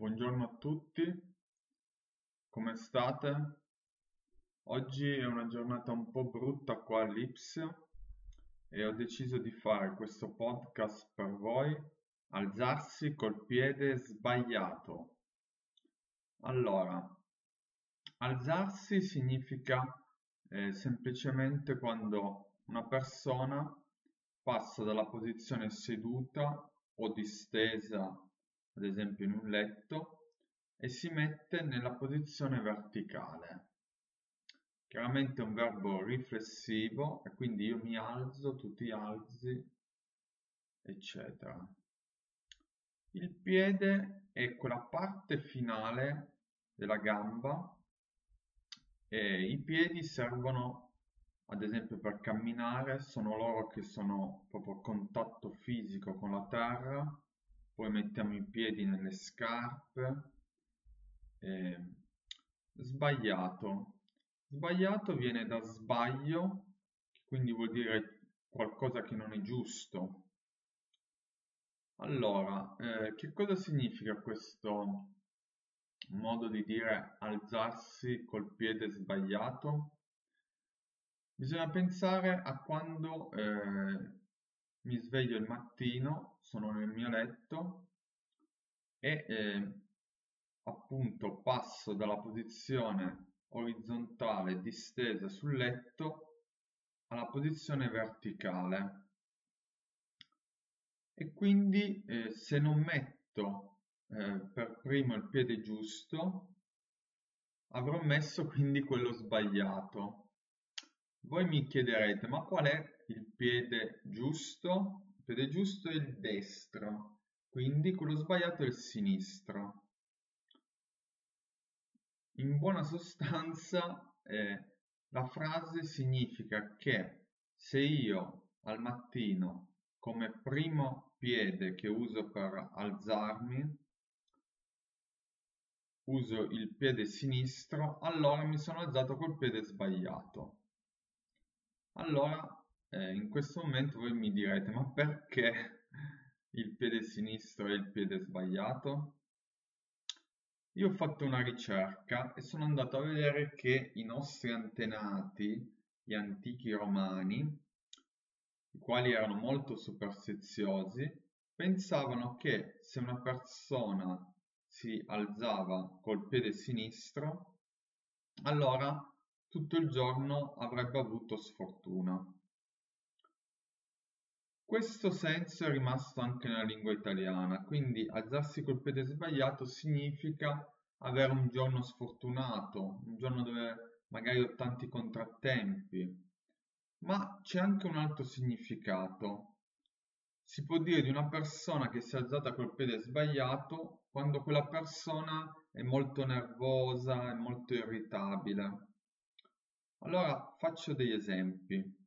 Buongiorno a tutti, come state? Oggi è una giornata un po' brutta qua all'Ipsia e ho deciso di fare questo podcast per voi, alzarsi col piede sbagliato. Allora, alzarsi significa eh, semplicemente quando una persona passa dalla posizione seduta o distesa ad esempio in un letto, e si mette nella posizione verticale. Chiaramente è un verbo riflessivo e quindi io mi alzo, tu ti alzi, eccetera. Il piede è quella parte finale della gamba e i piedi servono ad esempio per camminare, sono loro che sono proprio a contatto fisico con la terra poi mettiamo i piedi nelle scarpe. Eh, sbagliato. Sbagliato viene da sbaglio quindi vuol dire qualcosa che non è giusto. Allora eh, che cosa significa questo modo di dire alzarsi col piede sbagliato? Bisogna pensare a quando eh, mi sveglio il mattino, sono nel mio letto e eh, appunto passo dalla posizione orizzontale distesa sul letto alla posizione verticale e quindi eh, se non metto eh, per primo il piede giusto avrò messo quindi quello sbagliato voi mi chiederete, ma qual è il piede giusto? Giusto è il destro, quindi quello sbagliato è il sinistro. In buona sostanza eh, la frase significa che se io al mattino come primo piede che uso per alzarmi uso il piede sinistro, allora mi sono alzato col piede sbagliato. Allora, eh, in questo momento voi mi direte, ma perché il piede sinistro è il piede sbagliato? Io ho fatto una ricerca e sono andato a vedere che i nostri antenati, gli antichi romani, i quali erano molto superstiziosi, pensavano che se una persona si alzava col piede sinistro, allora tutto il giorno avrebbe avuto sfortuna. Questo senso è rimasto anche nella lingua italiana, quindi alzarsi col piede sbagliato significa avere un giorno sfortunato, un giorno dove magari ho tanti contrattempi, ma c'è anche un altro significato. Si può dire di una persona che si è alzata col piede sbagliato quando quella persona è molto nervosa, è molto irritabile. Allora faccio degli esempi.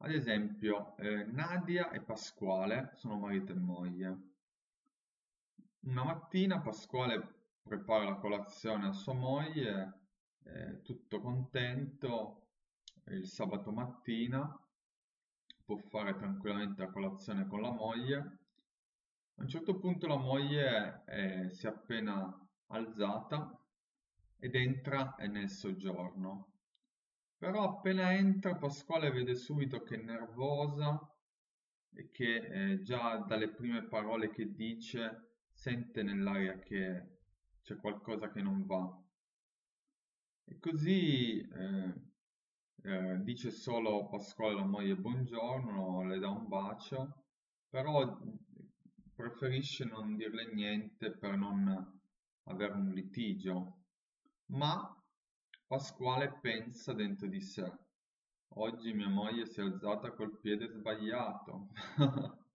Ad esempio, eh, Nadia e Pasquale sono marito e moglie. Una mattina Pasquale prepara la colazione a sua moglie, eh, tutto contento, il sabato mattina può fare tranquillamente la colazione con la moglie. A un certo punto la moglie eh, si è appena alzata ed entra nel soggiorno. Però appena entra Pasquale vede subito che è nervosa e che eh, già dalle prime parole che dice sente nell'aria che c'è qualcosa che non va. E così eh, eh, dice solo Pasquale alla moglie buongiorno, le dà un bacio, però preferisce non dirle niente per non avere un litigio ma Pasquale pensa dentro di sé: Oggi mia moglie si è alzata col piede sbagliato.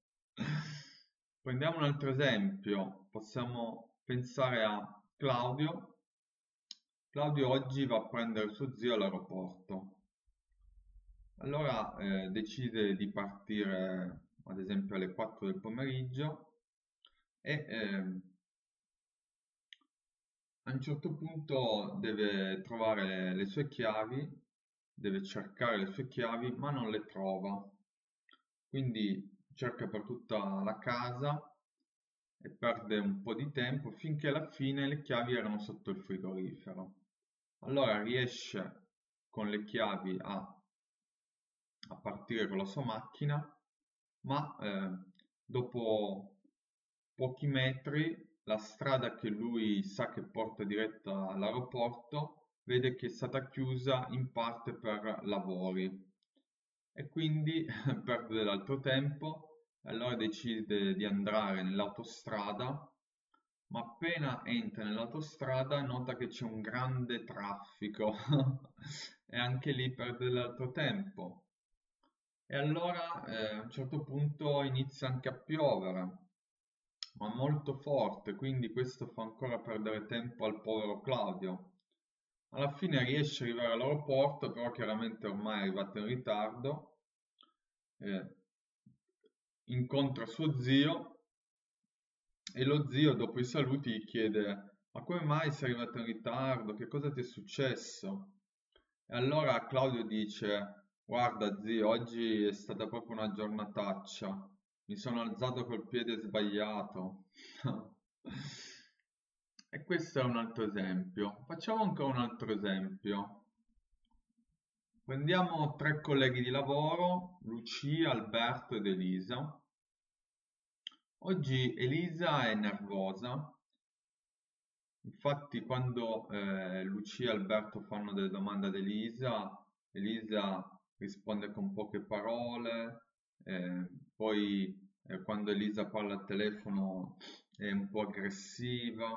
Prendiamo un altro esempio, possiamo pensare a Claudio. Claudio oggi va a prendere suo zio all'aeroporto. Allora eh, decide di partire ad esempio alle 4 del pomeriggio e eh, a un certo punto deve trovare le sue chiavi, deve cercare le sue chiavi, ma non le trova. Quindi cerca per tutta la casa e perde un po' di tempo finché alla fine le chiavi erano sotto il frigorifero. Allora riesce con le chiavi a, a partire con la sua macchina, ma eh, dopo pochi metri la strada che lui sa che porta diretta all'aeroporto vede che è stata chiusa in parte per lavori e quindi perde dell'altro tempo allora decide di andare nell'autostrada ma appena entra nell'autostrada nota che c'è un grande traffico e anche lì perde dell'altro tempo. E allora eh, a un certo punto inizia anche a piovere ma molto forte, quindi questo fa ancora perdere tempo al povero Claudio. Alla fine riesce ad arrivare all'aeroporto, però chiaramente ormai è arrivato in ritardo. Eh, incontra suo zio e lo zio dopo i saluti gli chiede ma come mai sei arrivato in ritardo? Che cosa ti è successo? E allora Claudio dice guarda zio, oggi è stata proprio una giornataccia mi sono alzato col piede sbagliato. e questo è un altro esempio. Facciamo ancora un altro esempio. Prendiamo tre colleghi di lavoro, Lucia, Alberto ed Elisa. Oggi Elisa è nervosa, infatti quando eh, Lucia e Alberto fanno delle domande ad Elisa, Elisa risponde con poche parole, eh, poi eh, quando Elisa parla al telefono è un po' aggressiva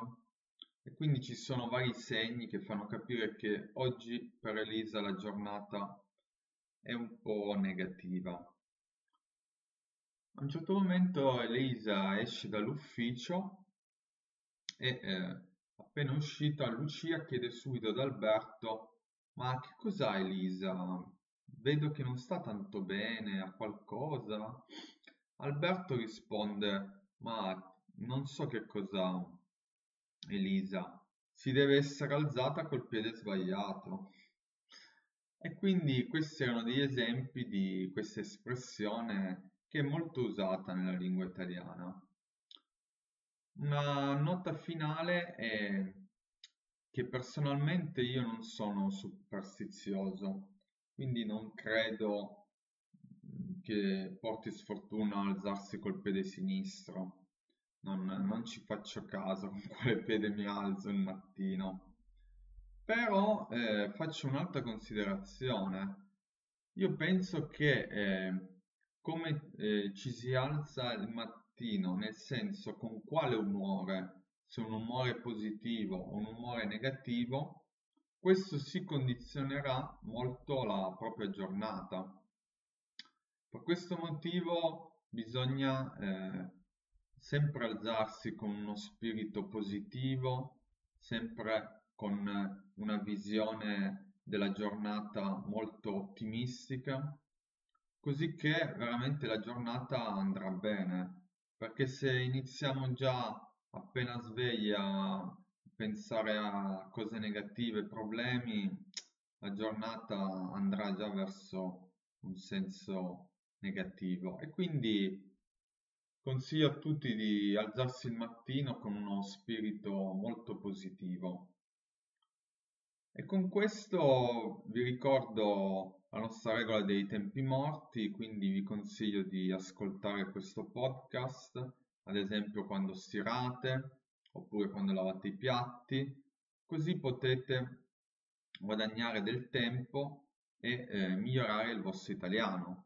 e quindi ci sono vari segni che fanno capire che oggi per Elisa la giornata è un po' negativa. A un certo momento Elisa esce dall'ufficio e eh, appena uscita Lucia chiede subito ad Alberto ma che cos'ha Elisa? Vedo che non sta tanto bene, ha qualcosa? Alberto risponde: Ma non so che cosa, Elisa, si deve essere alzata col piede sbagliato. E quindi questi erano degli esempi di questa espressione che è molto usata nella lingua italiana. Una nota finale è che personalmente io non sono superstizioso, quindi non credo che porti sfortuna alzarsi col piede sinistro. Non, non ci faccio caso con quale piede mi alzo il mattino. Però eh, faccio un'altra considerazione. Io penso che eh, come eh, ci si alza il mattino, nel senso con quale umore, se un umore positivo o un umore negativo, questo si condizionerà molto la propria giornata. Per questo motivo bisogna eh, sempre alzarsi con uno spirito positivo, sempre con una visione della giornata molto ottimistica, così che veramente la giornata andrà bene. Perché se iniziamo già appena sveglia pensare a cose negative, problemi, la giornata andrà già verso un senso negativo e quindi consiglio a tutti di alzarsi il mattino con uno spirito molto positivo. E con questo vi ricordo la nostra regola dei tempi morti, quindi vi consiglio di ascoltare questo podcast, ad esempio quando stirate, oppure quando lavate i piatti, così potete guadagnare del tempo e eh, migliorare il vostro italiano.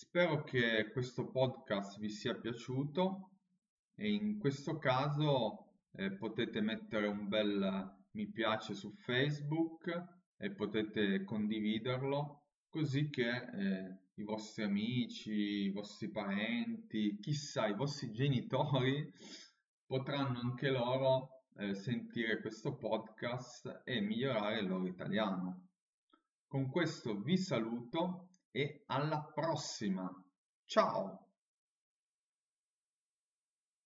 Spero che questo podcast vi sia piaciuto e in questo caso eh, potete mettere un bel mi piace su Facebook e potete condividerlo così che eh, i vostri amici, i vostri parenti, chissà, i vostri genitori potranno anche loro eh, sentire questo podcast e migliorare il loro italiano. Con questo vi saluto e alla prossima. Ciao!